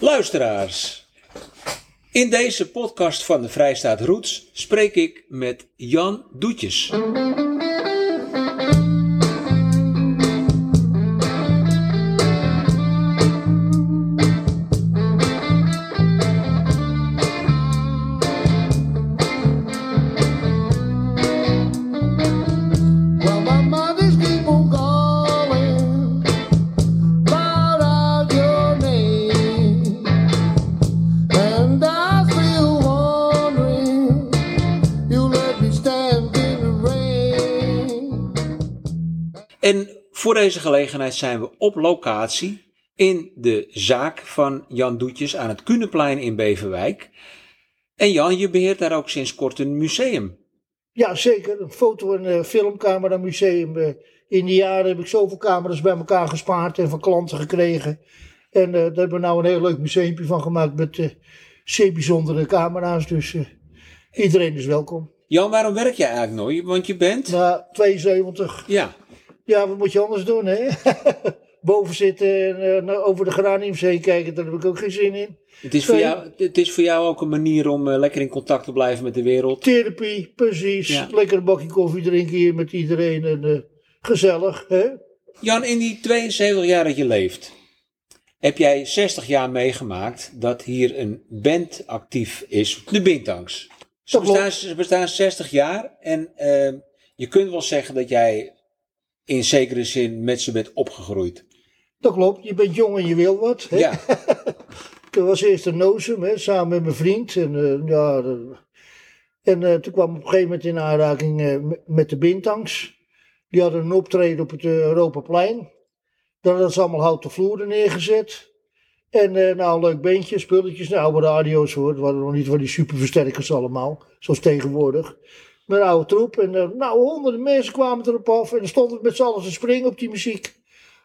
Luisteraars, in deze podcast van de Vrijstaat Roots spreek ik met Jan Doetjes. Voor deze gelegenheid zijn we op locatie in de zaak van Jan Doetjes aan het Kunenplein in Beverwijk. En Jan, je beheert daar ook sinds kort een museum. Ja, zeker. Een foto- en eh, filmcamera museum. Eh, in die jaren heb ik zoveel camera's bij elkaar gespaard en van klanten gekregen. En eh, daar hebben we nou een heel leuk museumpje van gemaakt met zeer bijzondere camera's. Dus iedereen is welkom. Jan, waarom werk jij eigenlijk nooit? Want je bent... Na 72. Ja, Ja, wat moet je anders doen, hè? Boven zitten en eh, over de Graniumzee kijken, daar heb ik ook geen zin in. het is, voor jou, het is voor jou ook een manier om eh, lekker in contact te blijven met de wereld. Therapie, precies. Ja. Lekker een bakje koffie drinken hier met iedereen. En eh, gezellig, hè? Jan, in die 72 jaar dat je leeft, heb jij 60 jaar meegemaakt dat hier een band actief is, de Bintangs. Ze bestaan, ze bestaan 60 jaar en eh, je kunt wel zeggen dat jij in zekere zin met ze bent opgegroeid. Dat klopt, je bent jong en je wil wat. Hè? Ja, Ik was eerst een Nozem, hè, samen met mijn vriend. En, eh, ja, en eh, toen kwam ik op een gegeven moment in aanraking eh, met- de Bintangs. Die hadden een optreden op het Europaplein. Daar hadden ze allemaal houten vloeren neergezet. En nou, leuk beentje, spulletjes, nou, oude radio's hoor. Het waren nog niet van die superversterkers allemaal, zoals tegenwoordig. Een oude troep. En eh, nou, honderden mensen kwamen erop af. En dan stonden we met z'n allen te springen op die muziek.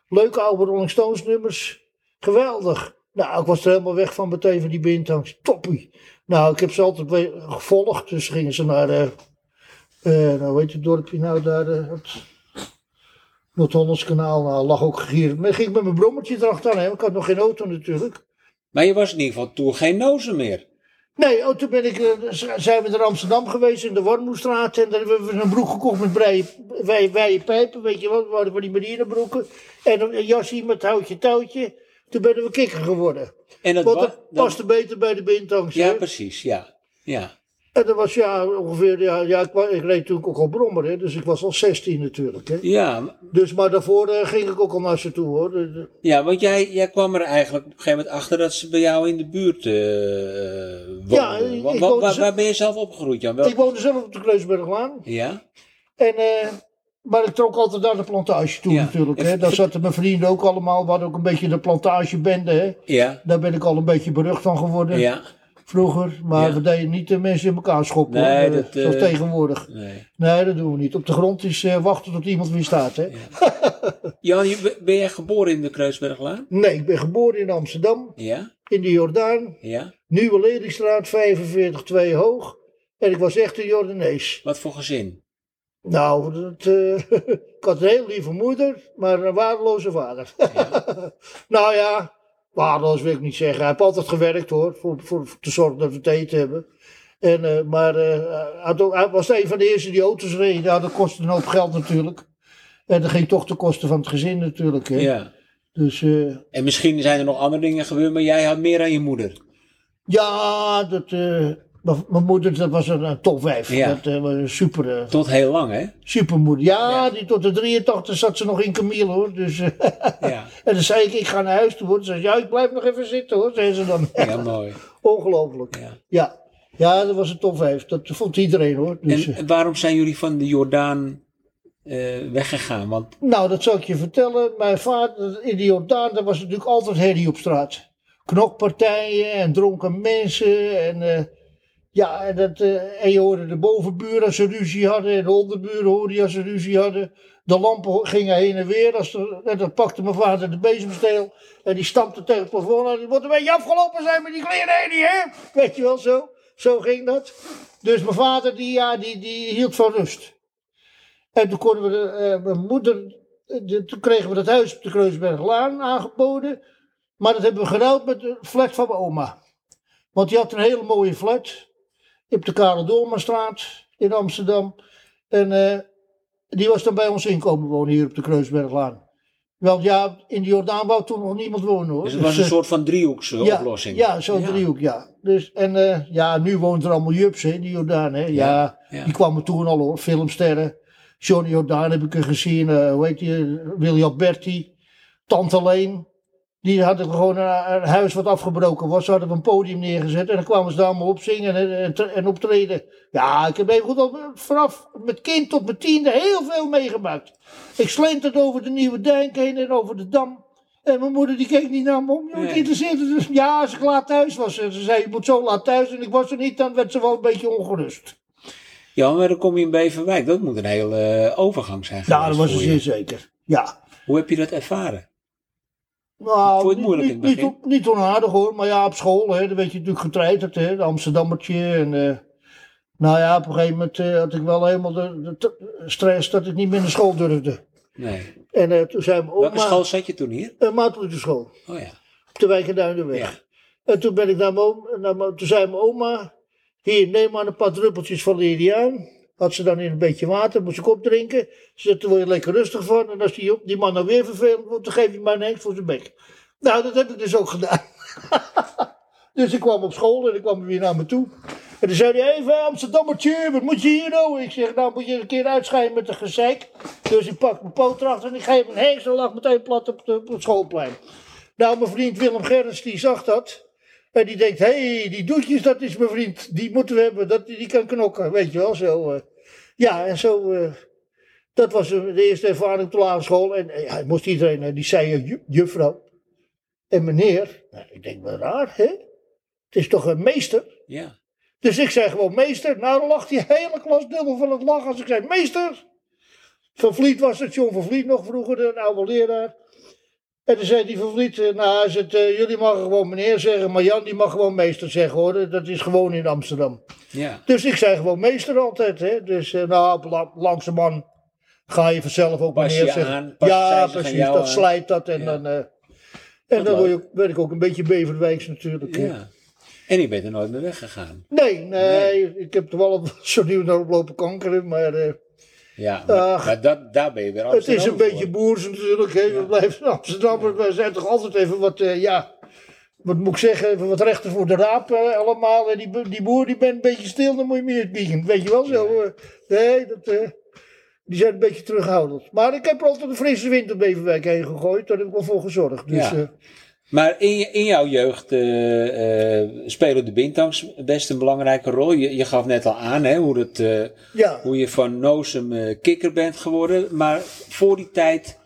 Leuke oude Rolling Stones nummers. Geweldig. Nou, ik was er helemaal weg van meteen van die bintangs. Toppie. Nou, ik heb ze altijd gevolgd. Dus gingen ze naar, eh nou weet je het dorpje nou daar, het Noord-Hollands kanaal. Nou, lag ook gier. Maar ik ging met mijn brommertje erachteraan. Hè. Ik had nog geen auto natuurlijk. maar je was in ieder geval toen geen nozen meer. Nee, oh, toen ben ik, eh, zijn we naar Amsterdam geweest in de Warmoestraat. En daar hebben we een broek gekocht met breie, wij, wijde pijpen. Weet je wat, we hadden van die marinerbroeken. En een jasje met houtje touwtje. Toen ben we kikker geworden. En dat Want wa- dat paste beter bij de bintangs. Ja, hè. precies, ja. ja. En dat was ja ongeveer, ja, ja ik, ik reed toen ook al brommer, hè, dus ik was al 16 natuurlijk. Hè. Ja, Dus, maar daarvoor eh, ging ik ook al naar ze toe hoor. De- de- ja, want jij, jij kwam er eigenlijk op een gegeven moment achter dat ze bij jou in de buurt eh woonden. Ja, Wa- wa- waar, ben je zelf opgegroeid, Jan? Wel- Ik woonde zelf op de Kreuzberglaan. Ja? En, eh, maar ik trok altijd naar de plantage toe Ja. natuurlijk. Hè. Daar zaten mijn vrienden ook allemaal. We hadden ook een beetje de plantagebende. Hè. Ja, Daar ben ik al een beetje berucht van geworden ja. Vroeger. Maar Ja. we deden niet de mensen in elkaar schoppen. Nee, eh, dat, eh, zoals tegenwoordig. Nee. Nee, dat doen we niet. Op de grond is eh, wachten tot iemand weer staat. Hè. Jan, ben jij geboren in de Kreuzberglaan? Nee, ik ben geboren in Amsterdam. Ja, In de Jordaan. ja. Nieuwe Lelyststraat, 45, 2 hoog. En ik was echt een Jordanees. Wat voor gezin? Nou, dat, eh, ik had een heel lieve moeder, maar een waardeloze vader. nou ja, waardeloos wil ik niet zeggen. Hij heeft altijd gewerkt hoor, voor, voor, voor te zorgen dat we te eten hebben. En, eh, maar eh, hij, had ook- hij was een van de eerste die auto's reed. Ja, dat kostte een hoop geld natuurlijk. En dat ging toch ten koste van het gezin natuurlijk. Hè. Ja. Dus eh, En misschien zijn er nog andere dingen gebeurd, maar jij had meer aan je moeder. ja, dat, mijn- moeder dat was een, een top 5. Ja. Dat eh, was een super, eh, Tot heel lang, hè? supermoeder. Ja, Ja. die tot de 83 zat ze nog in Camille hoor. Dus, eh, Ja, en dan zei ik, ik ga naar huis toe. hoor. Ze zei, ja, ik blijf nog even zitten hoor, zei ze dan. ja mooi. Ongelooflijk. Ja. Ja. dat was een top 5. Dat vond iedereen hoor. Dus, En, eh, waarom zijn jullie van de Jordaan eh, weggegaan? Want nou, dat zal ik je vertellen. Mijn vader in de Jordaan, daar was natuurlijk altijd herrie op straat. Knokpartijen en dronken mensen. En eh, Ja, en, dat, eh, je hoorde de bovenburen als ze ruzie hadden. En de onderburen hoorde als ze ruzie hadden. De lampen gingen heen en weer. Er, en dan pakte mijn vader de bezemsteel. En die stampte tegen het plafond. En die moet een beetje afgelopen zijn met die kleren die, hè? Weet je wel, zo. Zo ging dat. Dus mijn vader, die, ja, die, die hield van rust. En toen we, eh, mijn moeder, de- toen kregen we dat huis op de Kreuzberglaan aangeboden. Maar dat hebben we geruild met de flat van mijn oma. Want die had een hele mooie flat. Op de Karel Doormanstraat in Amsterdam. En eh, die was dan bij ons inkomen wonen hier op de Kreuzberglaan. Want ja, in de Jordaan wou toen nog niemand wonen hoor. Dus het was een eh, soort van driehoekse ja, oplossing. Ja, zo'n Ja. driehoek, ja. Dus, en eh, ja, nu woont er allemaal Jups, hè, die Jordaan, hè. Ja, ja. die kwamen toen al hoor, filmsterren. Johnny Jordaan heb ik er gezien, eh hoe heet die, William Berti, Tante Leen. Die hadden gewoon een, een huis wat afgebroken was. Ze hadden een podium neergezet en dan kwamen ze daar allemaal op zingen en, en, tre- en optreden. Ja, ik heb even goed vanaf met kind tot mijn tiende heel veel meegemaakt. Ik slenterde over de Nieuwe Dijk heen en over de Dam. En mijn moeder die keek niet naar me om. Het Nee. interesseerde dus. Ja, als ik laat thuis was. En ze zei, je moet zo laat thuis. En ik was er niet, dan werd ze wel een beetje ongerust. Ja, maar dan kom je in Beverwijk. Dat moet een hele eh, overgang zijn Ja, dat was zeer zeker. Ja. Hoe heb je dat ervaren? Nou, Vond niet- in het begin? niet onaardig hoor, maar ja, op school, hè, dan werd je natuurlijk getreiterd, hè, de Amsterdammertje. En, eh, nou ja, op een gegeven moment eh, had ik wel helemaal de, stress dat ik niet meer naar school durfde. Nee. En eh, toen zei mijn oma... Welke school zat je toen hier? Een school, Oh ja. op de Wijk en Duinenweg. Ja. En toen ben ik naar mijn oma, naar mijn- toen zei mijn oma, hier, neem maar een paar druppeltjes van Had ze dan in een beetje water, moest. Ze zei, daar word je lekker rustig van. En als die, die man nou weer vervelend wordt, dan geef je maar een hengst voor zijn bek. Nou, dat heb ik dus ook gedaan. dus ik kwam op school en ik kwam weer naar me toe. En dan zei hij, even Amsterdammertje, wat moet je hier nou? Ik zeg, nou moet je een keer uitschijnen met de gezeik. Dus ik pak mijn poot erachter en ik geef hem een hengst en lag meteen plat op, de, op het schoolplein. Nou, mijn vriend Willem Gerrits, die zag dat. En die denkt, hé, hey, die doetjes, dat is mijn vriend. Die moeten we hebben, dat, die kan knokken, weet je wel. Zo, eh. ja, en zo, eh, dat was eh, de eerste ervaring op de lagere school. En eh, ja, moest iedereen, eh, die zei eh, ju- juffrouw en meneer. Nou, ik denk, wel raar, hè? Het is toch een meester? Ja. Dus ik zei gewoon meester. Nou, dan lag die hele klas dubbel van het lachen als ik zei meester. Van Vliet was het, John van Vliet nog vroeger, de oude leraar. En toen zei die van Vliet, eh, nou, hij zegt, eh, jullie mogen gewoon meneer zeggen, maar Jan die mag gewoon meester zeggen hoor. Dat is gewoon in Amsterdam. Ja. Dus ik zei gewoon meester altijd, hè. Dus eh, nou, la- langzamerhand ga je vanzelf ook Pas meneer zeggen. aan, ja, precies, dat aan. slijt dat en Ja. dan... en Wat dan werd ik ook een beetje beverwijks natuurlijk. ja. En je bent er nooit meer weggegaan. Nee, nee, ik heb er wel zo nieuw naar oplopen kankeren, maar Ja, maar, dat, daar ben je weer het is een Amsterdam beetje boers natuurlijk. Hè. We blijven in Amsterdam, maar we zijn toch altijd even wat, eh, ja, wat moet ik zeggen, even wat rechter voor de raap eh, allemaal. En die, die boer die bent een beetje stil, dan moet je meer biegen. Weet je wel zo? eh. nee, dat, die zijn een beetje terughoudend. Maar ik heb er altijd een frisse wind op Beverwijk heen gegooid, daar heb ik wel voor gezorgd. Dus, Ja. Maar in, in jouw jeugd eh, spelen de bintangs best een belangrijke rol. Je, je gaf net al aan hè, hoe, het, eh, ja. hoe je van Nozem kikker bent geworden. Maar voor die tijd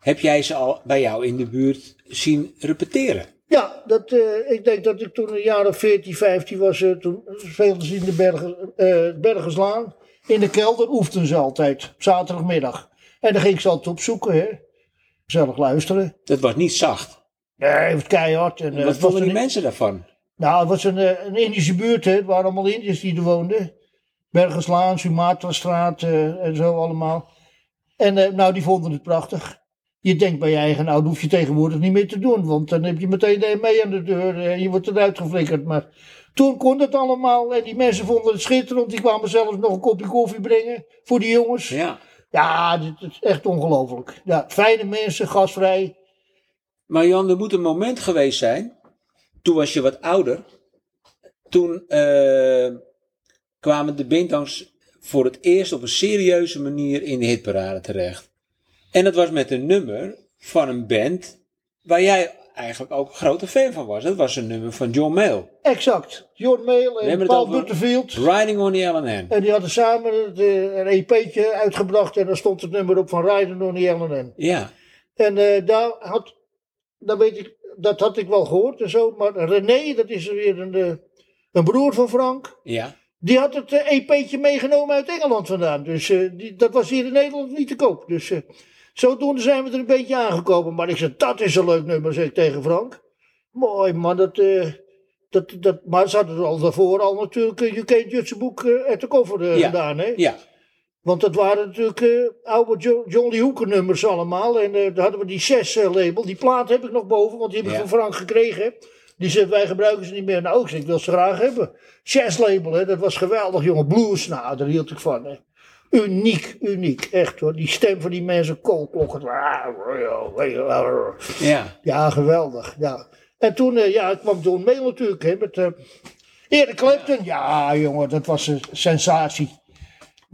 heb jij ze al bij jou in de buurt zien repeteren. Ja, dat, ik denk dat ik toen een jaar of 14, 15 was. toen speelden ze in de Bergen, Bergenslaan. In de kelder oefenden ze altijd. Op zaterdagmiddag. En dan ging ik ze altijd opzoeken. Hè. Gezellig luisteren. Dat was niet zacht. Nee, het was keihard. En, eh, Wat was vonden die een, mensen daarvan? nou, het was een, eh, een Indische buurt. Hè. Het waren allemaal Indiërs die er woonden. Bergenslaan, Sumatrastraat eh, en zo allemaal. En eh, nou, die vonden het prachtig. Je denkt bij je eigen, nou, dat hoef je tegenwoordig niet meer te doen. Want dan heb je meteen de mee aan de deur eh, en je wordt eruit geflikkerd. Maar toen kon dat allemaal en die mensen vonden het schitterend. Die kwamen zelfs nog een kopje koffie brengen voor die jongens. Ja, Ja. dit is echt ongelooflijk. Ja, fijne mensen, gasvrij. Maar Jan, er moet een moment geweest zijn. Toen was je wat ouder. Toen eh, kwamen de bintangs voor het eerst op een serieuze manier in de hitparade terecht. En dat was met een nummer van een band waar jij eigenlijk ook een grote fan van was. Dat was een nummer van John Mayall. Exact. John Mayle en Paul Butterfield. Riding on the LNN. En die hadden samen een EP'tje uitgebracht en daar stond het nummer op van Riding on the LNN. Ja, En eh, daar had, daar weet ik, dat had ik wel gehoord en zo. Maar René, dat is weer een, eh, een broer van Frank. Ja. Die had het eh, EP'tje meegenomen uit Engeland vandaan. Dus eh, die, dat was hier in Nederland niet te koop. Dus eh, zodoende zijn we er een beetje aangekomen. Maar ik zei, dat is een leuk nummer, zeg ik tegen Frank. Mooi man, dat... eh, dat, dat, maar ze hadden al daarvoor al natuurlijk uh, UK Jutse boek uit de koffer Ja. gedaan. Hè? Ja. Want dat waren natuurlijk eh, oude jo John Lee Hooker nummers allemaal. En eh, daar hadden we die 6 label. Die plaat heb ik nog boven, want die heb ik Ja. van Frank gekregen. Die zegt, wij gebruiken ze niet meer. Nou, ik ik wil ze graag hebben. 6 label, hè, dat was geweldig, jongen. Blues, nou, daar hield ik van. Hè. Uniek, uniek, echt hoor. Die stem van die mensen, koolklokken. Ja. Ja, geweldig, ja. En toen eh, ja, kwam John Mayle natuurlijk, hè, met eh Eric Clapton. Ja, jongen, dat was een sensatie.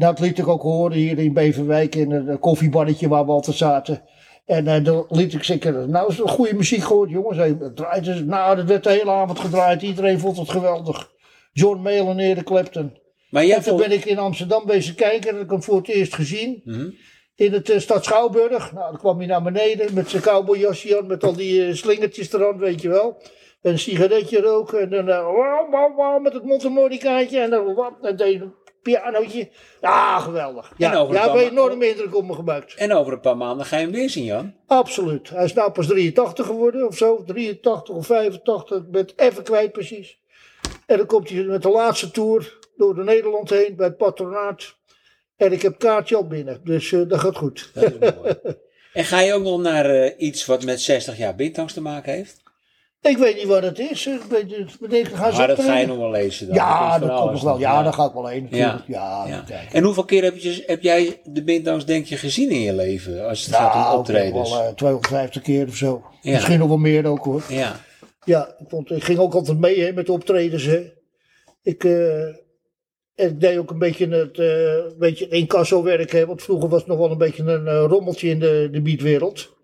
Dat liet ik ook horen hier in Beverwijk in een koffiebannetje waar we altijd zaten. En eh dan liet ik zeggen, nou is het goede muziek gehoord, jongens. Het draait dus, nou, dat werd de hele avond gedraaid. Iedereen vond het geweldig. John Mayle en Eric Clapton. Maar jij En toen ben ik in Amsterdam bezig kijken. Dat heb ik hem voor het eerst gezien. Mhm. In het eh, stad Schouwburg. Nou, dan kwam hij naar beneden met zijn cowboyjasje aan. Met al die eh, slingertjes eraan, weet je wel. En een sigaretje roken. En dan wauw, wauw, wauw, met het mondharmonicaatje. En dan wat. En deed pianootje. Ja, geweldig. Ja, over ja ben je enorm indruk op me gemaakt. En over een paar maanden ga je hem weer zien, Jan. Absoluut. Hij is nou pas 83 geworden of zo. 83 of 85. Ik ben het even kwijt precies. En dan komt hij met de laatste tour door de Nederland heen bij het patronaat. En ik heb kaartje al binnen. Dus eh, dat gaat goed. Dat is mooi. En ga je ook nog naar eh, iets wat met 60 jaar Bintangs te maken heeft? Ik weet niet wat het is. Ik weet. Ik denk, gaan ze Maar dat ga je nog wel lezen dan. Ja, dat komt nog wel. nog, Ja, daar ga ik wel heen. Ja. Ja, Ja. En hoeveel keer heb, je, heb jij de Bintangs denk je gezien in je leven? Als het gaat om optredens. wel eh, 250 keer of zo. Ja. Misschien nog wel meer ook hoor. Ja. Ja, ik, vond, ik ging ook altijd mee hè, met de optredens. Hè. Ik, en ik deed ook een beetje het een beetje het incasso-werk. Hè, want vroeger was het nog wel een beetje een rommeltje in de, de beatwereld.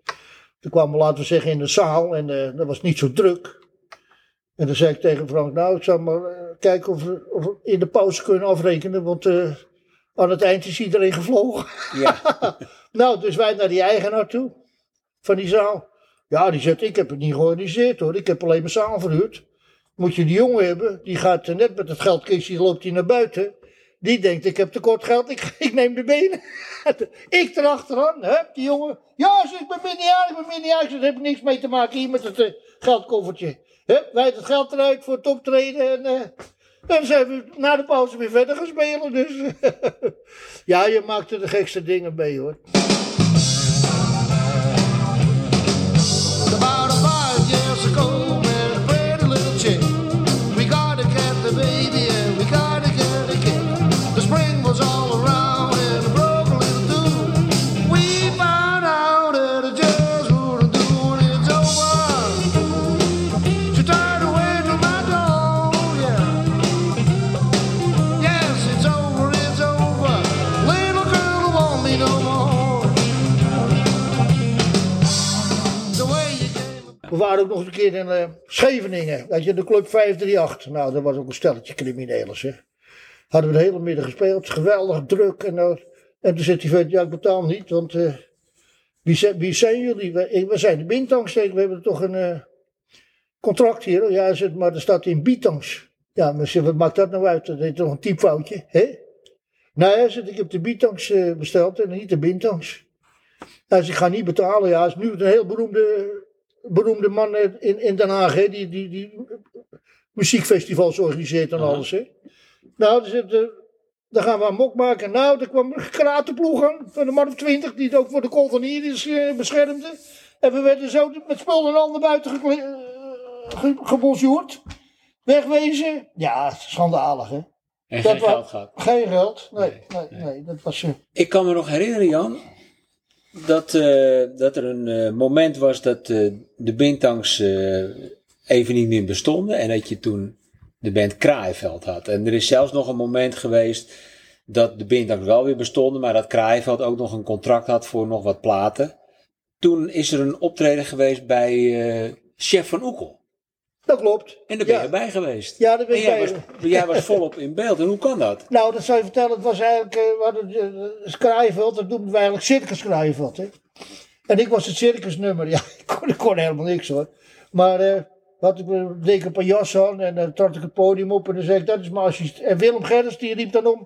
Toen kwamen we, laten we zeggen, in de zaal. En eh, dat was niet zo druk. En dan zei ik tegen Frank, nou, ik zou maar eh, kijken of we, of we in de pauze kunnen afrekenen. Want eh, aan het eind is iedereen gevlogen. ja. Nou, dus wij naar die eigenaar toe. Van die zaal. Ja, die zegt, ik heb het niet georganiseerd hoor. Ik heb alleen mijn zaal verhuurd. Moet je die jongen hebben. Die gaat net met het geldkistje, loopt hij naar buiten. Die denkt, ik heb tekort geld. Ik, ik neem de benen. ik erachteraan. Hè, die jongen. Ja, ik ben minderjarig, ik ben minderjarig. Heb ik niks mee te maken hier met het eh, geldkoffertje. Hè, wij het geld eruit voor het optreden. En eh, dan zijn we na de pauze weer verder spelen. Dus ja, je maakt er de gekste dingen mee hoor. Ook nog een keer in eh, Scheveningen. Weet je, de club 538. Nou, dat was ook een stelletje criminelen, zeg. Hadden we de hele middag gespeeld. Geweldig druk. En, eh, en toen zegt die vent, ja, ik betaal niet. Want eh, wie, zijn, wie zijn jullie? We, we zijn de Bintangs. We hebben toch een contract hier. Ja, hij zegt, maar er staat in Bitangs. Ja, maar wat maakt dat nou uit? Dat is toch een typfoutje, hè? Nou, hij zegt, ik heb de Bitangs eh, besteld en niet de Bintangs. Hij zegt, ik ga niet betalen. Ja, hij is nu een heel beroemde beroemde man in, in Den Haag, hè, die, die, die muziekfestivals organiseert en alles. Hè. Nou, dus het, gaan we een mok maken. Nou, er kwam een kratenploeg aan van de man of twintig, die het ook voor de koloniërs eh beschermde. En we werden zo met spul en al naar buiten eh, ge- gebonjourd. Wegwezen. Ja, schandalig, hè. En Dat geen geld gehad. Geen geld. Nee, nee, Nee, nee. dat was... eh, Ik kan me nog herinneren, Jan, dat, eh, dat er een eh, moment was dat eh, de Bintangs even niet meer bestonden en dat je toen de band Kraaienveld had. En er is zelfs nog een moment geweest dat de Bintangs wel weer bestonden, maar dat Kraaienveld ook nog een contract had voor nog wat platen. Toen is er een optreden geweest bij Chef van Oekel. Dat klopt. En daar ben Ja. je bij geweest. Ja, daar ben en ik jij bij. was, jij was volop in beeld. En hoe kan dat? Nou, dat zou je vertellen. Het was eigenlijk, eh, we hadden eh, het dat noemden we eigenlijk Circus Kraaienveld. Hè? En ik was het circusnummer. Ja, ik kon, ik kon helemaal niks hoor. Maar eh, had ik, deed ik een paar jas aan en dan trad ik het podium op en dan zei ik, dat is mijn assistent. En Willem Gerrits die riep dan om,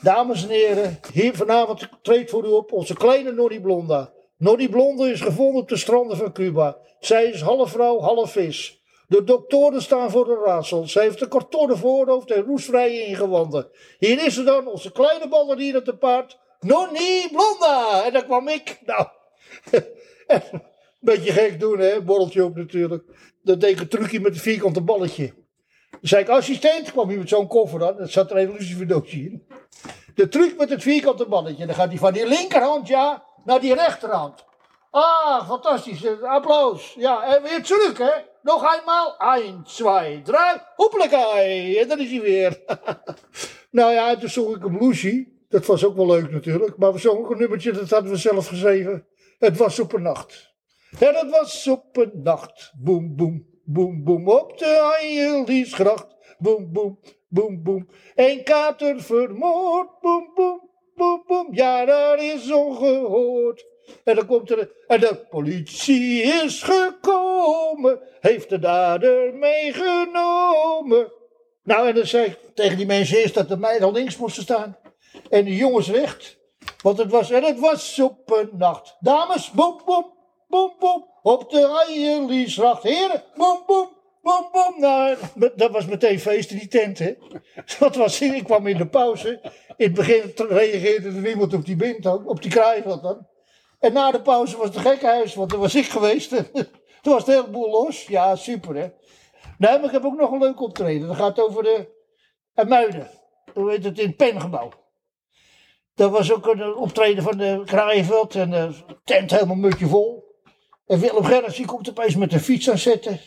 dames en heren, hier vanavond treedt voor u op onze kleine Noddy Blonda. Noddy Blonda is gevonden op de stranden van Cuba. Zij is half vrouw, half vis. De doktoren staan voor een raadsel. Ze heeft een kartonnen voorhoofd en roestvrije ingewanden. Hier is ze dan, onze kleine ballerina te paard, Nonnie Blonda. En daar kwam ik. Nou, beetje gek doen hè, borreltje op natuurlijk. Dan deed ik een trucje met een vierkante balletje. Dan zei ik, assistent, kwam hij met zo'n koffer aan. Er zat er een luciferdoosje in. De truc met het vierkante balletje. Dan gaat hij van die linkerhand, ja, naar die rechterhand. Ah, fantastisch. Applaus. Ja, en weer terug, hè. Nog eenmaal. 1, 2, 3. Hoepelekei. En dan is hij weer. nou ja, en toen zong ik een bluesie. Dat was ook wel leuk natuurlijk. Maar we zongen ook een nummertje, dat hadden we zelf geschreven. Het was op een nacht. En het was op een nacht. Boem, boem, boem, boem. Op de Eiliesgracht. Boem, boem, boem, boem. Een kater vermoord. Boem, boem, boem, boem. Ja, dat is ongehoord. En dan komt er. En de politie is gekomen. Heeft de dader meegenomen. Nou, en dan zei ik tegen die mensen eerst dat de meiden links moesten staan. En de jongens recht. Want het was, en het was op een nacht. Dames, boem, boem, boem, boem. Op de Eiliesgracht. Heren, boem, boem, boem, boem. Nou, dat was meteen feest in die tent, hè. Dat was, ik kwam in de pauze. In het begin reageerde er niemand op die bind, op die krijg dan. En na de pauze was het gekkenhuis, want daar was ik geweest. Toen was het heleboel los. Ja, super, hè. Nee, maar ik heb ook nog een leuk optreden. Dat gaat over de uh, Muiden. Hoe heet het, in het pengebouw. Dat was ook een optreden van de Kraaienveld. En de tent helemaal mutje vol. En Willem Gerrits die komt opeens met een fiets aan zetten.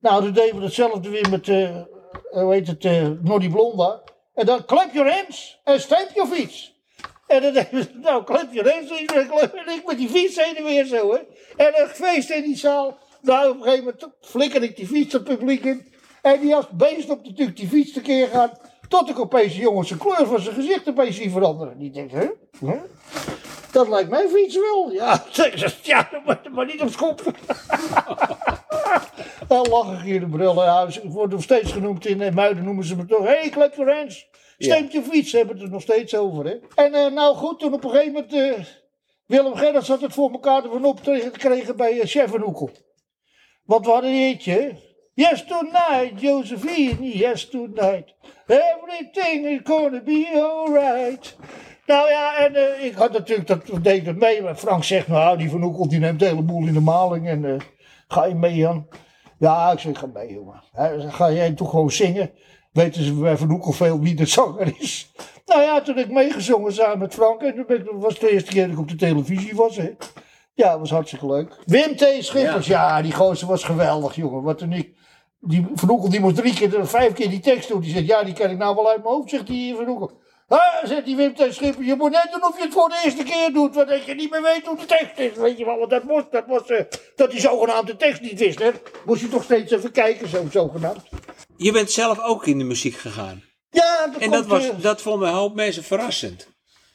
Nou, toen deden we hetzelfde weer met, uh, hoe heet het, uh, Noddy Blonda. En dan clap your hands en stamp your fiets. En dan deden we, nou, your hands en ik met die fiets heen en weer zo, hè. En een feest in die zaal. Nou, op een gegeven moment flikker ik die fiets het publiek in. En die als beest op natuurlijk die fiets tekeer gaan. Tot ik opeens die jongen zijn kleur van zijn gezicht opeens zie veranderen. Die denkt, hè? Dat lijkt mijn fiets wel. Ja, ze, ja, maar, niet op schop. Dan lach ik hier de bril. Ja, ik word nog steeds genoemd in Muiden, noemen ze me toch. Hé, hey, Klep Lorenz, steemt je fiets, hebben het er nog steeds over. Hè? En uh, nou goed, toen op een gegeven moment, uh, Willem Gerrits had het voor elkaar dat we een optreden kregen bij uh, Chef en Hoekel. Want we hadden een eentje. Yes tonight, Josephine, yes tonight. Everything is gonna be alright. Nou ja, en ik had natuurlijk, dat deed het mee. Maar Frank zegt, nou, die Van Oekel die neemt de hele boel in de maling. En ga je mee, Jan? Ja, ik zeg, ga mee, jongen. He, ga jij toch gewoon zingen? Weten ze bij Van Oekel veel wie de zanger is? Nou ja, toen ik meegezongen samen met Frank. En toen was het de eerste keer dat ik op de televisie was, hè. Ja, dat was hartstikke leuk. Wim T. Schippers, ja, ja die gozer was geweldig, jongen. Wat een ik. Die Van die moest drie keer, vijf keer die tekst doen. Die zegt, ja, die ken ik nou wel uit mijn hoofd, zegt die Van. Ah, zegt die Wim T. Schipper, je moet net doen of je het voor de eerste keer doet, want dat je niet meer weet hoe de tekst is. Weet je wel, want dat was, dat was, uh, dat die zogenaamde tekst niet wist, hè. Moest je toch steeds even kijken, zo zogenaamd. Je bent zelf ook in de muziek gegaan. Ja, dat En komt, dat, was, uh, dat vonden een hoop mensen verrassend.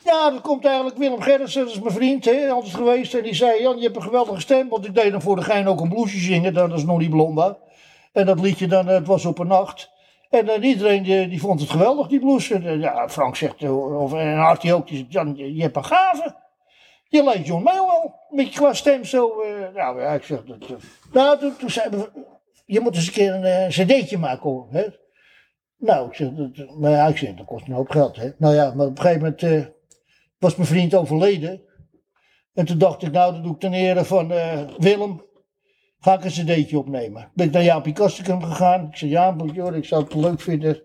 Ja, dat komt eigenlijk Willem Gerritsen, dat is mijn vriend, hè, altijd geweest. En die zei, Jan, je hebt een geweldige stem. Want ik deed dan voor de gein ook een bluesje zingen, dat is nog niet Blonda. En dat liedje dan, het was op een nacht. En uh, iedereen die, die, vond het geweldig, die blues. En, uh, ja, Frank zegt, of en Artie ook, die zegt, je, je hebt een gave. Je lijkt John Mayo wel, een beetje qua stem zo. nou ja, ik zeg dat. nou, toen, toen zeiden we, je moet eens een keer een cd'tje maken hoor. Hè? Nou, ik zeg, dat, maar ja, dat kost een hoop geld. Hè? Nou ja, maar op een gegeven moment was mijn vriend overleden. En toen dacht ik, nou, dat doe ik ten ere van uh, Willem. Ga ik een cd'tje opnemen. Ben ik naar Jaapie Kastikum gegaan. Ik zei, Jaap, joh, ik zou het leuk vinden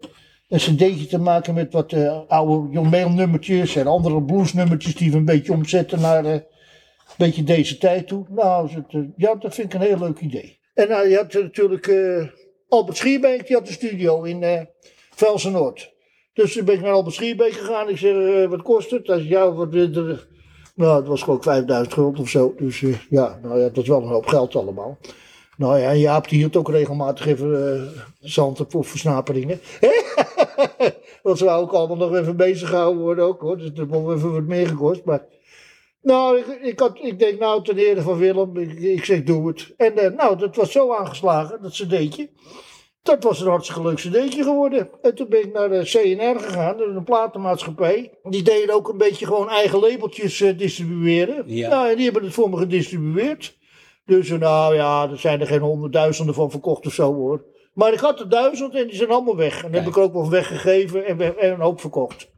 een cd'tje te maken met wat uh, oude John Mail nummertjes en andere blues nummertjes die we een beetje omzetten naar een beetje deze tijd toe. Nou, ja, dat vind ik een heel leuk idee. En nou, je had natuurlijk Albert Schierbeek, die had de studio in uh, Velsen-Noord. Dus toen ben ik naar Albert Schierbeek gegaan. Ik zeg, uh, wat kost het? Hij zei, ja, wat, uh, nou, het was gewoon 5000 gulden of zo. Dus uh, ja, nou ja, dat was wel een hoop geld allemaal. Nou ja, Jaap die hield ook regelmatig even zand op versnaperingen. Want ze wou ook allemaal nog even bezig gehouden worden ook hoor. Dus dat heeft wel even wat meer gekost. Maar Nou, ik, ik, had, ik denk, nou, ten ere van Willem, ik, ik zeg, doe het. En eh, nou, dat was zo aangeslagen, dat cd'tje. Dat was een hartstikke leuk cd'tje geworden. En toen ben ik naar de CNR gegaan, een platenmaatschappij. Die deden ook een beetje gewoon eigen labeltjes eh, distribueren. Ja. Nou, en die hebben het voor me gedistribueerd. Dus eh, nou ja, er zijn er geen honderdduizenden van verkocht of zo hoor. Maar ik had er duizend en die zijn allemaal weg. En die heb ik ook wel weggegeven en, en een hoop verkocht.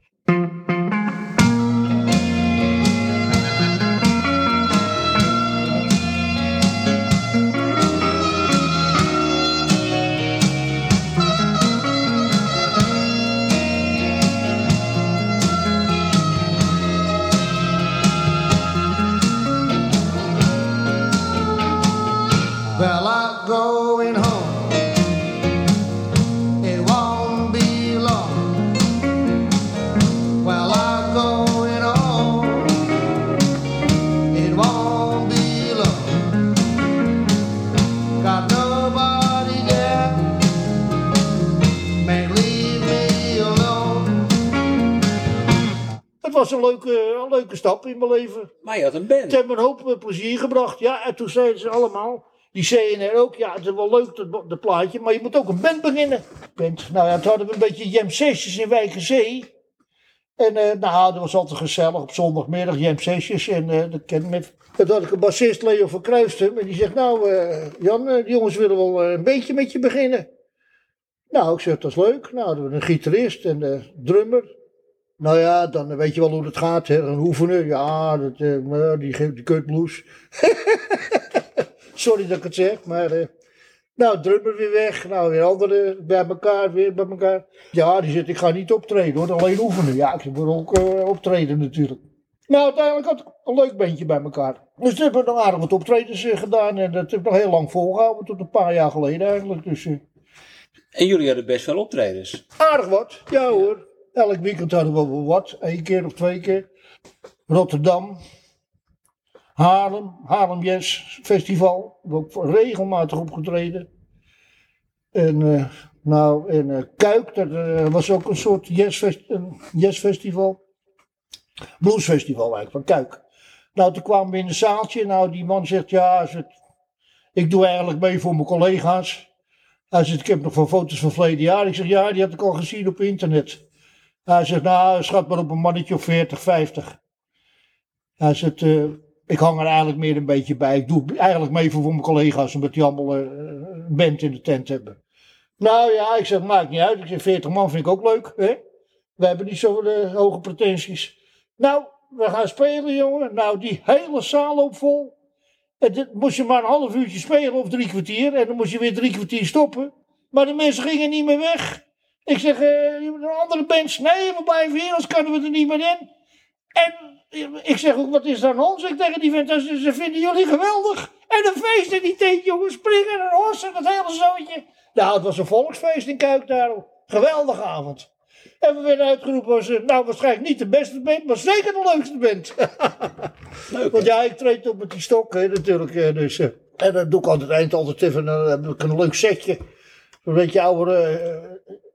Het was een leuke, een leuke stap in mijn leven. Maar je had een band. Het heeft me een hoop eh, plezier gebracht. Ja, en toen zeiden ze allemaal, die CNR ook, ja, het is wel leuk, dat, dat plaatje, maar je moet ook een band beginnen. Band. Nou ja, toen hadden we een beetje jam sessies in Wijkenzee. En eh, nou, dat was altijd gezellig op zondagmiddag, jam sessies. En eh, dat ken toen had ik een bassist, Leo van Kruistum. En die zegt, nou Jan, die jongens willen wel een beetje met je beginnen. Nou, ik zeg, dat is leuk. Nou, hadden we een gitarist en een drummer. Nou ja, dan weet je wel hoe het gaat. Hè? Een oefenen, ja, dat, maar die, geeft die kutblues. Sorry dat ik het zeg, maar... eh, nou, drummer weer weg. Nou, weer anderen bij elkaar, weer bij elkaar. Ja, die zegt, ik ga niet optreden hoor, alleen oefenen. Ja, ik moet ook eh, optreden natuurlijk. Nou, uiteindelijk had ik een leuk bandje bij elkaar. Dus toen hebben we nog aardig wat optredens gedaan. En dat heb ik nog heel lang volgehouden, tot een paar jaar geleden eigenlijk. Dus En jullie hadden best wel optredens. aardig wat, ja hoor. Elk weekend hadden we wat, één keer of twee keer. Rotterdam, Haarlem, Haarlem Jazz Festival. We ook regelmatig opgetreden. En, eh, nou, en eh, Kuik, dat eh, was ook een soort jazzfestival. Bluesfestival eigenlijk, van Kuik. Nou, toen kwamen we in een zaaltje. Nou, die man zegt, ja, het, ik doe eigenlijk mee voor mijn collega's. Hij zegt, ik heb nog van foto's van verleden jaar. Ik zeg, ja, die had ik al gezien op internet. Hij zegt, nou, schat maar op een mannetje of 40, 50. Hij zegt, eh, ik hang er eigenlijk meer een beetje bij. Ik doe eigenlijk mee voor mijn collega's, omdat die allemaal eh, een band in de tent hebben. Nou ja, ik zeg, maakt niet uit. Ik zeg, 40 man vind ik ook leuk. Hè? We hebben niet zo eh, hoge pretenties. Nou, we gaan spelen, jongen. Nou, die hele zaal loopt vol. En dit moest je maar een half uurtje spelen of drie kwartier. En dan moest je weer drie kwartier stoppen. Maar de mensen gingen niet meer weg. Ik zeg, eh, je moet een andere bands. Nee, we blijven hier, anders kunnen we er niet meer in. En ik zeg ook, wat is aan ons? Ik tegen die vent, ze vinden jullie geweldig. En een feest in die tent, jongens. Springen en horsen, dat hele zootje. Nou, het was een volksfeest in Kuik daar. Geweldige avond. En we werden uitgeroepen als, eh, nou waarschijnlijk niet de beste band, maar zeker de leukste band. Leuk. Want ja, ik treed op met die stok hè, natuurlijk. eh, Dus, eh, en dan doe ik aan het eind altijd even dan heb ik een leuk setje. Een beetje oude, eh,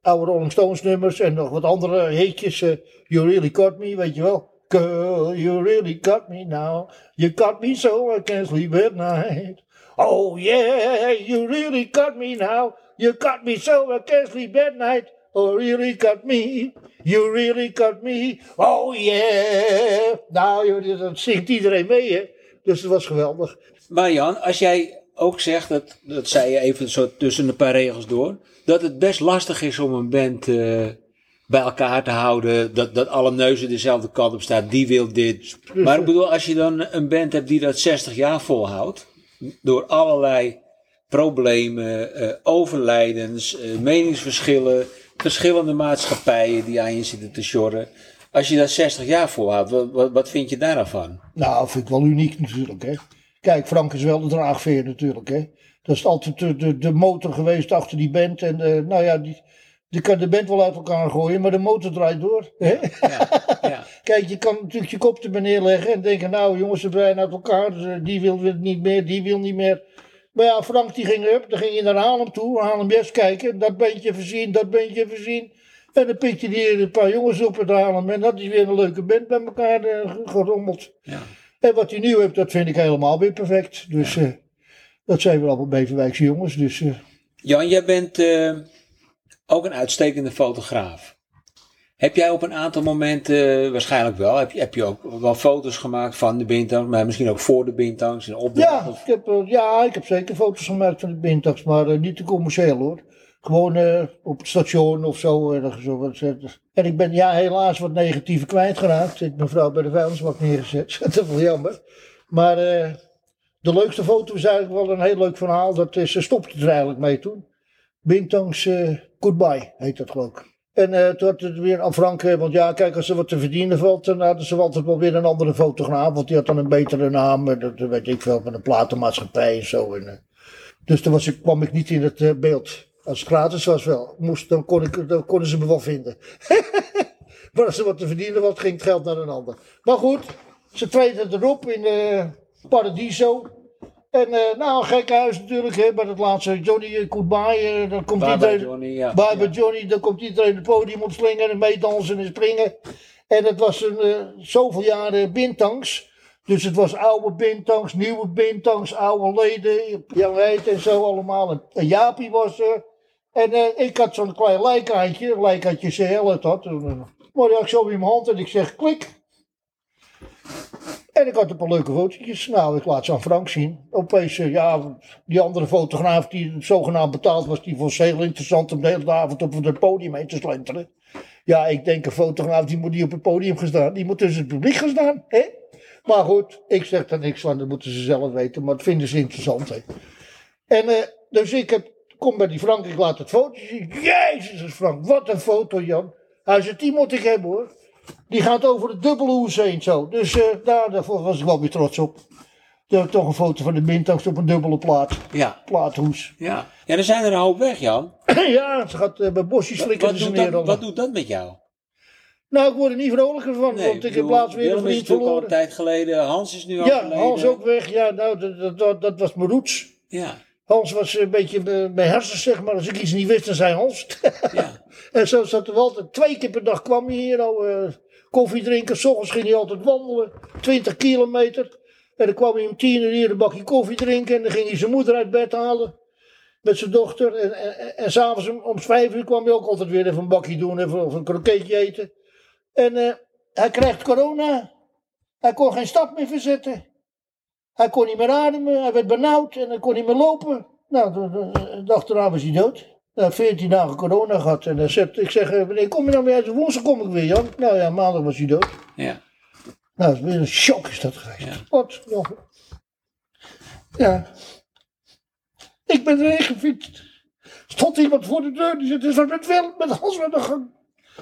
oude Rolling Stones nummers en nog wat andere hitjes. eh, you really got me, weet je wel. Girl, you really got me now. You got me so I can't sleep at night. Oh yeah, you really got me now. You got me so I can't sleep at night. Oh, really got me. You really got me. Oh yeah. Nou, dat zingt iedereen mee, hè. Dus het was geweldig. Maar Jan, als jij ook zegt, dat, dat zei je even zo tussen een paar regels door, dat het best lastig is om een band eh, bij elkaar te houden, dat, dat alle neuzen dezelfde kant op staan, die wil dit. Maar ik bedoel, als je dan een band hebt die dat 60 jaar volhoudt, door allerlei problemen, eh, overlijdens, eh, meningsverschillen, verschillende maatschappijen die aan je zitten te sjorren. Als je dat 60 jaar volhoudt, wat, wat, vind je daar nou van? Nou, vind ik wel uniek natuurlijk, hè. Kijk, Frank is wel de draagveer natuurlijk, hè. Dat is altijd de, de, de motor geweest achter die band. En eh, nou ja, die, die kan de band wel uit elkaar gooien, maar de motor draait door. Hè? Ja, ja. Kijk, je kan natuurlijk je kop erbij neerleggen en denken, nou jongens, ze zijn uit elkaar. Dus, eh, die wil niet meer, die wil niet meer. Maar ja, Frank die ging up, dan ging je naar Haarlem toe, Haarlem Yes kijken. Dat beentje voorzien, dat beentje voorzien. En dan pikte hij een paar jongens op het Haarlem en dat is weer een leuke band bij elkaar eh, gerommeld. ja. En wat hij nu heeft, dat vind ik helemaal weer perfect. Dus eh, dat zijn we allemaal Beverwijkse jongens. Dus eh, Jan, jij bent eh, ook een uitstekende fotograaf. Heb jij op een aantal momenten, waarschijnlijk wel, heb je, heb je ook wel foto's gemaakt van de Bintangs, maar misschien ook voor de Bintangs in opdracht? ja, of- ik heb, ja, ik heb zeker foto's gemaakt van de Bintax, maar niet te commercieel hoor. Gewoon eh, op het station of zo. zo wat zetten. En ik ben ja, helaas wat negatiever kwijtgeraakt. Ik mijn vrouw bij de vuilnisbak neergezet. dat is wel jammer. Maar eh, de leukste foto is eigenlijk wel een heel leuk verhaal. Dat is, ze stopte er eigenlijk mee toen. Bintangs eh, Goodbye heet dat geloof ik. En eh, toen had het weer aan Frank, eh, want ja, kijk, als er wat te verdienen valt, dan hadden ze altijd wel weer een andere fotograaf, want die had dan een betere naam, eh, dat weet ik veel, met een platenmaatschappij en zo. En, eh, dus toen was ik, kwam ik niet in het eh, beeld. Als het gratis was wel, moest, dan, kon ik, dan konden ze me wel vinden. maar als er wat te verdienen was, ging het geld naar een ander. Maar goed, ze treden erop in eh, Paradiso. En eh, nou, een gek huis natuurlijk, hè, bij het laatste Johnny eh, Goodbye, dan komt Bye bye iedereen... Johnny, ja. Bye bye Ja. Johnny, dan komt iedereen het podium op slingen en meedansen en springen. En het was een zoveel jaren bintangs. Dus het was oude bintangs, nieuwe bintangs, oude leden, Jan Heet en zo allemaal. En, en Jaapie was er. En eh, ik had zo'n klein lijkhandje, een lijkhandje CL het had. Eh, Maar ik zo in mijn hand en ik zeg klik. En ik had een paar leuke fotootjes. Nou, ik laat ze aan Frank zien. Opeens, eh, ja, die andere fotograaf die zogenaamd betaald was, die vond het heel interessant om de hele avond op het podium heen te slenteren. Ja, ik denk een fotograaf die moet niet op het podium gaan staan. Die moet tussen het publiek gaan staan. Hè? Maar goed, ik zeg daar niks van. Dat moeten ze zelf weten. Maar dat vinden ze interessant. Hè? En dus ik heb, kom bij die Frank. Ik laat het foto zien. Jezus Frank, wat een foto Jan. Hij zegt, die moet ik hebben hoor. Die gaat over de dubbele hoes heen zo. Dus eh daar, daar was ik wel weer trots op. Dat toch een foto van de Mintax op een dubbele plaat. Ja, Plaathoes. ja. Ja, er zijn er een hoop weg, Jan. ja, ze gaat eh, bij bosjes flikkeren ze dat, wat doet dat met jou? Nou, ik word er niet vrolijker van. want ik heb laatst weer een vriend al verloren. een tijd geleden. Hans is nu Ja, overleden. Hans ook weg. Ja, nou, dat, dat, dat, dat was mijn roots. Ja, Hans was een beetje mijn mijn hersens, zeg maar. Als ik iets niet wist, dan zei Hans. ja. en zo zat er altijd. Twee keer per dag kwam hij hier nou, eh, koffie drinken. S ochtends ging hij altijd wandelen. 20 kilometer. En dan kwam hij om tien uur hier een bakje koffie drinken. En dan ging hij zijn moeder uit bed halen. Met zijn dochter. En, en, en, en s'avonds om, om vijf uur kwam hij ook altijd weer even een bakje doen. Even, of een kroketje eten. En eh, hij krijgt corona. Hij kon geen stap meer verzetten. Hij kon niet meer ademen, hij werd benauwd en hij kon niet meer lopen. Nou, de, dag erna was hij dood. Had 14 dagen corona gehad. En hij zegt, ik zeg, eh, wanneer kom je nou weer uit? Woensdag kom ik weer, Jan. Nou ja, maandag was hij dood. ja. Nou, dat is weer een shock is dat geweest. Ja. Wat? nog? Ja. Ik ben erheen gefietst. Stond iemand voor de deur. Die zegt, is wat met Willem, met Hans met de gang.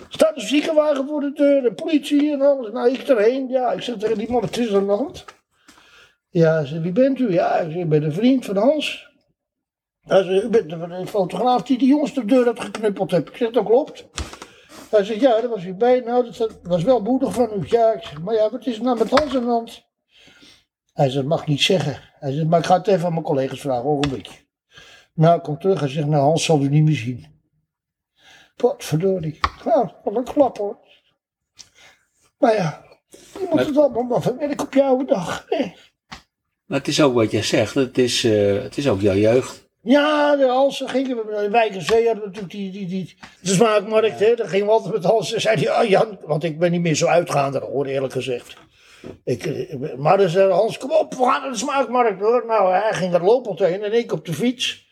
Staat een ziekenwagen voor de deur, de politie en alles. Nou, ik erheen. Ja, ik zeg tegen die man, wat is er aan de hand? Ja, zegt, wie bent u? Ja, ik, ben een vriend van Hans. Hij zegt, u bent de, de fotograaf die die jongens de deur had geknuppeld heeft. Ik zeg, dat klopt. Hij zegt, ja, daar was u bij. Nou, dat was wel moedig van u. Ja, ik zeg, maar ja, wat is er nou met Hans aan de hand? Hij zegt, mag ik niet zeggen. Hij zegt, maar ik ga het even aan mijn collega's vragen, hoor een beetje. Nou, ik kom terug. Hij zegt, nou, Hans zal u niet meer zien. Potverdorie. Nou, wat een klap hoor. Maar ja, je moet het allemaal maar verwerken op jouw dag. hè. Maar het is ook wat jij zegt. Het is, eh, het is ook jouw jeugd. Ja, de Hans gingen we in Wijk en Zee hadden natuurlijk die, die, die, de smaakmarkt. Hè, daar gingen we altijd met Hans. En zei hij, ah Jan, want ik ben niet meer zo uitgaande hoor, eerlijk gezegd. Ik, eh, maar dan zei Hans, kom op, we gaan naar de smaakmarkt hoor. Nou, hij ging er lopend heen en ik op de fiets.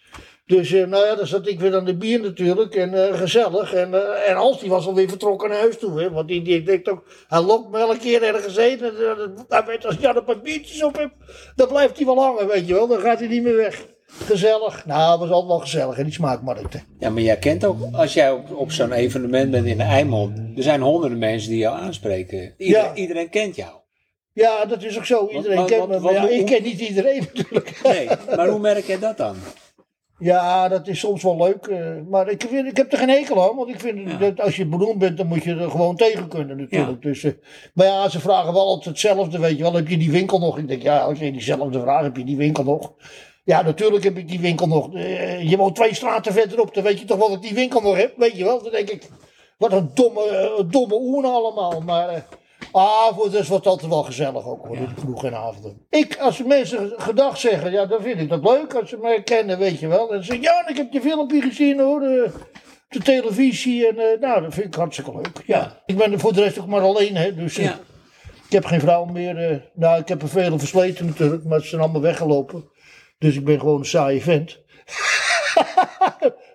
Dus eh, nou ja, dan zat ik weer aan de bier natuurlijk en eh, gezellig. En, eh, en Hans die was alweer vertrokken naar huis toe. Hè, want die, die denkt ook, hij lokt me elke keer ergens heen. En, hij weet als Jan een paar biertjes op heeft, dan blijft hij wel hangen, weet je wel. Dan gaat hij niet meer weg. Gezellig. Nou, het was altijd wel gezellig in die smaakmarkten. Ja, maar jij kent ook, als jij op, op zo'n evenement bent in Eimond, er zijn honderden mensen die jou aanspreken. Iedereen, Ja. iedereen kent jou. Ja, dat is ook zo. Iedereen kent me. Maar ja, hoe- ik ken niet iedereen natuurlijk. Nee, maar hoe merk jij dat dan? Ja, dat is soms wel leuk. eh, maar ik, vind, ik heb er geen hekel aan. Want ik vind Ja. dat als je beroemd bent, dan moet je er gewoon tegen kunnen natuurlijk. Dus, eh, maar ja, ze vragen wel altijd hetzelfde. Weet je wel, heb je die winkel nog? Ik denk, ja, als je diezelfde vraag, heb je die winkel nog? Ja, natuurlijk heb ik die winkel nog. Eh, je woont twee straten verderop, dan weet je toch wel dat ik die winkel nog heb. Weet je wel, dan denk ik, wat een domme, domme oen allemaal. Maar eh, Ah, voor dat was het altijd wel gezellig ook hoor, in de kroeg en avonden. Ik, als mensen gedag zeggen, ja, dan vind ik dat leuk als ze mij kennen, weet je wel. En ze zeggen, ja, ik heb je filmpje gezien hoor, de, de televisie. En eh, nou, dat vind ik hartstikke leuk. Ja. Ik ben voor de rest ook maar alleen, hè, dus eh, Ja. ik heb geen vrouw meer. eh. nou, ik heb er vele versleten natuurlijk, maar ze zijn allemaal weggelopen. Dus ik ben gewoon een saaie vent.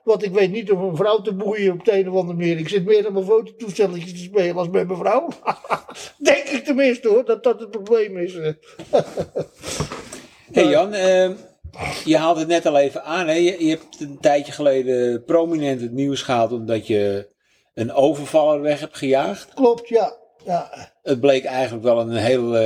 Want ik weet niet of een vrouw te boeien op de een of andere manier. Ik zit meer aan mijn fototoestelletjes te spelen als met mijn vrouw. Denk ik tenminste hoor, dat dat het probleem is. eh. Hey Jan, ehm, je haalde het net al even aan. Hè? Je, je hebt een tijdje geleden prominent het nieuws gehaald omdat je een overvaller weg hebt gejaagd. Klopt, ja. ja. Het bleek eigenlijk wel een heel,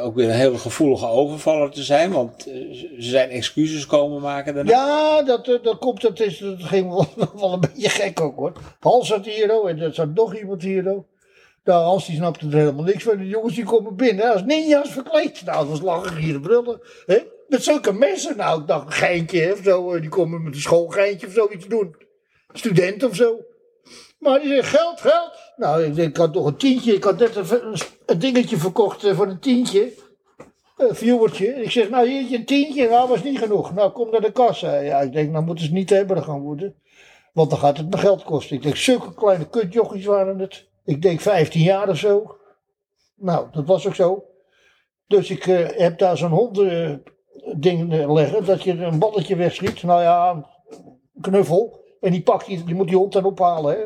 ook weer een hele gevoelige overvaller te zijn, want eh, ze zijn excuses komen maken daarna. Ja, dat, eh, dat komt, dat, is, dat ging wel, wel een beetje gek ook hoor. Hans zat hier ook en er zat nog iemand hier ook. Nou, Hans die snapte er helemaal niks van. De jongens die komen binnen als ninja's verkleed. Nou, dat was lachen hier de brullen. Hè? Met zulke mensen. Nou, ik dacht een geintje of zo. eh, Die komen met een schoolgeintje of zoiets doen. Student of zo. Maar die zegt geld, geld. Nou, ik ik had toch een tientje. Ik had net een, dingetje verkocht eh, voor een tientje. Een viewertje. Ik zeg, nou hier een tientje. Nou, was niet genoeg. Nou, kom naar de kassa. Ja, ik denk, nou moeten ze niet hebben gaan worden. Want dan gaat het me geld kosten. Ik denk, zulke kleine kutjochies waren het. Ik denk 15 jaar of zo. Nou, dat was ook zo. Dus ik eh, heb daar zo'n honden ding eh, leggen. Dat je een balletje wegschiet. Nou ja, knuffel. En die pakt die, die moet die hond dan ophalen. Hè.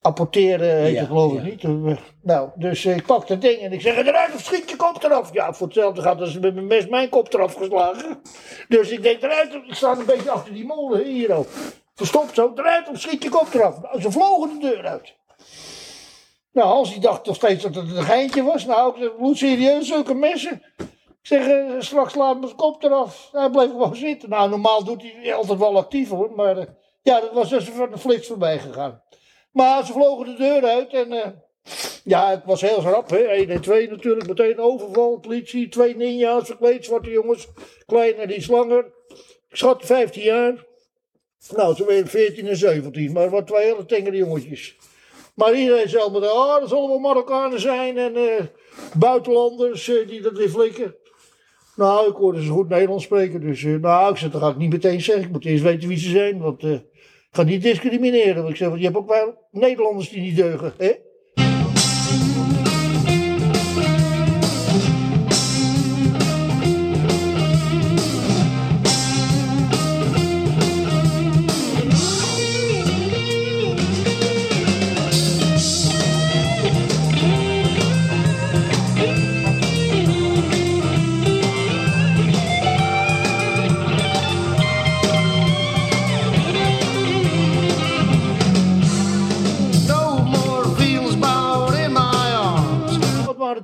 Apporteren heet Ja, het geloof ik ja. niet. Eh, Nou, dus ik pak dat ding en ik zeg eruit of schiet je kop eraf. Ja, voor hetzelfde gaat als met mijn mes mijn kop eraf geslagen. Dus ik denk eruit, ik sta een beetje achter die molen hier ook. Verstopt zo, eruit of schiet je kop eraf. Nou, ze vlogen de deur uit. Nou, Hans die dacht nog steeds dat het een geintje was. Nou, ik bloedserieus, zulke messen. Ik zeg, eh, straks laat mijn kop eraf. Hij bleef gewoon zitten. Nou, normaal doet hij altijd wel actief hoor. Maar eh, ja, dat was dus van de flits voorbij gegaan. Maar ze vlogen de deur uit en eh, ja, het was heel rap. Hè? 1 en 2 natuurlijk, meteen overval, politie, twee ninja's, verkleed, zwarte jongens, kleine die slanger. Ik schat 15 jaar. Nou, ze werden 14 en 17, maar wat twee hele tengere jongetjes. Maar iedereen zei allemaal, ah, dat zullen wel Marokkanen zijn en eh, buitenlanders eh, die dat weer flikken. Nou, ik hoorde ze goed Nederlands spreken, dus nou, ik zeg, dat ga ik niet meteen zeggen. Ik moet eerst weten wie ze zijn, want ga niet discrimineren. Want ik zeg, je hebt ook wel Nederlanders die niet deugen, hè?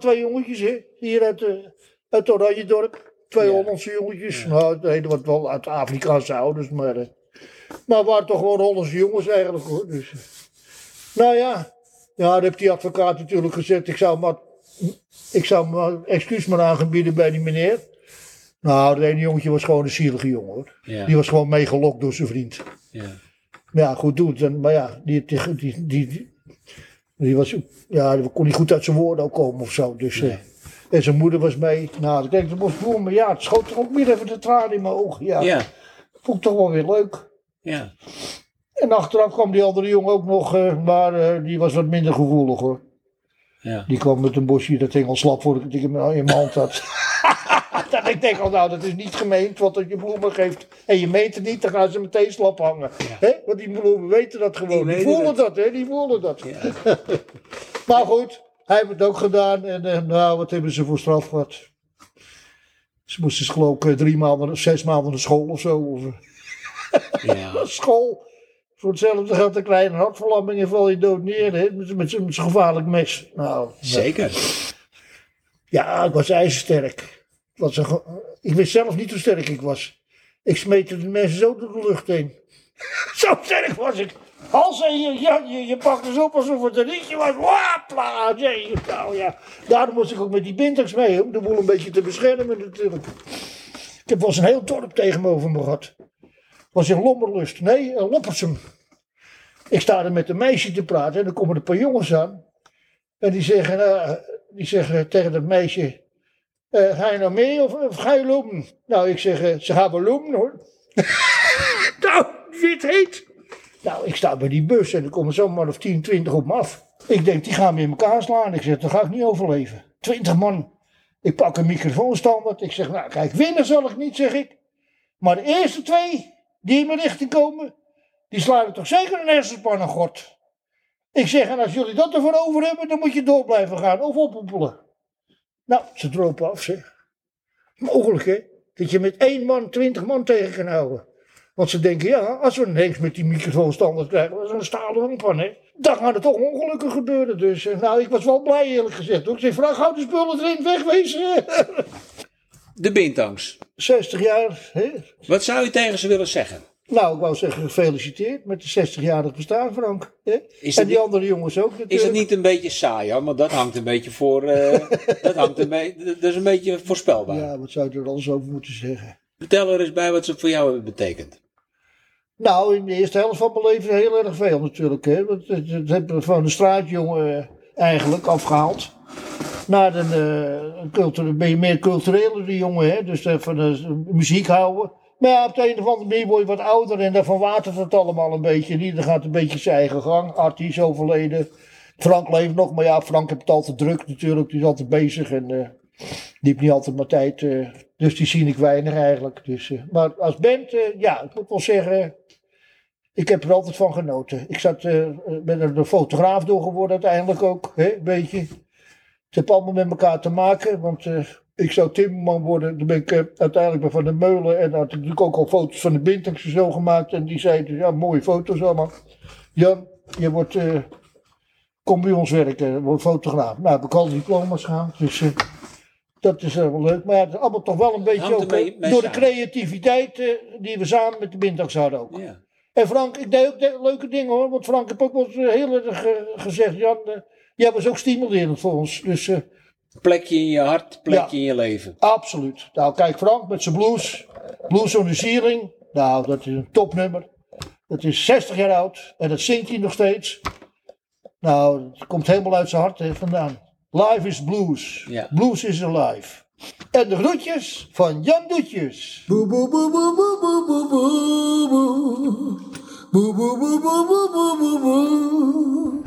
Twee jongetjes, hè? Hier uit, eh uit Oranjedorp. Twee Ja. Hollandse jongetjes. Nou, de ene was wel uit Afrikaanse ouders, maar... eh, maar het waren toch gewoon Hollandse jongens eigenlijk, hoor. Dus, eh, nou ja. Ja, daar heeft die advocaat natuurlijk gezegd. Ik zou maar... Ik zou maar excuus maar aangebieden bij die meneer. Nou, dat ene jongetje was gewoon een zielige jongen, hoor. Ja, Die was gewoon meegelokt door zijn vriend. ja. Maar ja, goed doet. En, maar ja, die, die, die, die, die was, ja, die kon niet goed uit zijn woorden ook komen of zo. Dus, eh, en zijn moeder was mee. Nou, ik denk, dat. Maar ja, het schoot er ook weer even de tranen in mijn ogen. Ja, ja, vond ik toch wel weer leuk. ja. En achteraf kwam die andere jongen ook nog, eh, maar eh, die was wat minder gevoelig hoor. ja. Die kwam met een bosje, dat hing al slap voordat ik het in mijn in mijn hand had. dat ik denk al, nou, dat is niet gemeend, want als je bloemen geeft en je meent het niet, dan gaan ze meteen slap hangen. Hè? Want die bloemen weten dat gewoon. Die Die, voelen dat. hè? Die voelen dat. ja. Maar goed, hij heeft het ook gedaan. En eh, nou, wat hebben ze voor straf gehad? Ze moesten dus geloof ik eh, drie maanden, zes maanden naar school of zo. Of, eh, ja. school. Voor hetzelfde geld een kleine hartverlamming en val je dood neer. Hè? Met, met zo'n gevaarlijk mes. Nou, Zeker. ja, ik was ijzersterk. Ik wist zelf niet hoe sterk ik was. Ik smeet de mensen zo door de lucht heen. zo sterk was ik. Hals en je, ja, je, je pakt dus op alsof het een rietje was. Wapla, jee. Nou ja, daarom moest ik ook met die bintax mee. Om de boel een beetje te beschermen natuurlijk. Ik heb wel eens een heel dorp tegen me gehad. Was in Lommerlust. Nee, in Loppersum. Ik sta er met een meisje te praten en dan komen er een paar jongens aan. En die zeggen, eh, die zeggen tegen dat meisje, eh, ga je nou mee of, ga je lopen? Nou, ik zeg, eh, ze gaan wel lopen hoor. nou, wit heet. Nou, ik sta bij die bus en er komen zomaar of 10, 20 op me af. Ik denk, die gaan me in elkaar slaan. Ik zeg, dat ga ik niet overleven. 20 man. Ik pak een microfoonstandaard. Ik zeg, nou kijk, winnen zal ik niet, zeg ik. Maar de eerste twee die in mijn richting komen, die slaan ik toch zeker een hersenspan God. Ik zeg, en als jullie dat ervoor over hebben, dan moet je door blijven gaan of oppoepelen. Nou, ze dropen af, zeg. Mogelijk, hè? Dat je met één man twintig man tegen kan houden. Want ze denken, ja, als we ineens met die microfoonstandaard krijgen, dat is een stalen van, hè? Dan gaan er toch ongelukken gebeuren. Dus, eh, nou, ik was wel blij, eerlijk gezegd. Hoor. Ik zeg, vraag, houd de spullen erin, wegwezen. De Bintangs. 60 jaar, hè? Wat zou je tegen ze willen zeggen? Nou, ik wou zeggen, gefeliciteerd met de 60-jarig bestaan, Frank. Is en die niet- andere jongens ook natuurlijk. Is het niet een beetje saai, hoor? Want dat hangt een beetje voor. eh, dat, hangt een beetje, dat is een beetje voorspelbaar. Ja, wat zou je er alles over moeten zeggen? Vertel er eens bij wat ze voor jou hebben betekend. Nou, in de eerste helft van mijn leven heel erg veel natuurlijk. Hè? Want het, het hebben we van de straatjongen eh, eigenlijk afgehaald. Naar een, eh, ben je meer culturele jongen, hè? dus eh, van de muziek houden. Maar ja, op de een of andere manier word je wat ouder en dan verwatert het allemaal een beetje. Ieder gaat een beetje zijn eigen gang. Artie is overleden. Frank leeft nog, maar ja, Frank heeft het altijd druk natuurlijk. Die is altijd bezig en eh, die heeft niet altijd maar tijd. eh, dus die zie ik weinig eigenlijk. Dus, eh, maar als band, ja, ik moet wel zeggen, ik heb er altijd van genoten. Ik zat, ben er een fotograaf door geworden uiteindelijk ook, hè, een beetje. Het heeft allemaal met elkaar te maken, want ik zou timmerman worden. Toen ben ik eh, uiteindelijk bij Van der Meulen en had ik natuurlijk ook al foto's van de Bintangs en zo gemaakt. En die zeiden, ja, mooie foto's allemaal. Jan, je wordt, eh, kom bij ons werken, word fotograaf. Nou, heb ik al diploma's gehaald, dus... eh, dat is wel leuk, maar ja, het is allemaal toch wel een beetje ook, mee door de creativiteit die we samen met de Bintangs hadden ook. Ja. En Frank, ik deed ook de- leuke dingen hoor. Want Frank heb ook wel eens, heel erg gezegd, Jan, jij was ook stimulerend voor ons. Dus Plekje in je hart, plekje Ja. in je leven. absoluut. Nou, kijk Frank met zijn blues. Blues on the Ceiling. Nou, dat is een topnummer. Dat is 60 jaar oud en dat zingt hij nog steeds. Nou, het komt helemaal uit zijn hart hè, vandaan. Life is blues. Ja. Blues is alive. En de groetjes van Jan Doetjes. Boe boe boe boe boe boe boe boe boe. Boe boe boe boe boe boe boe boe.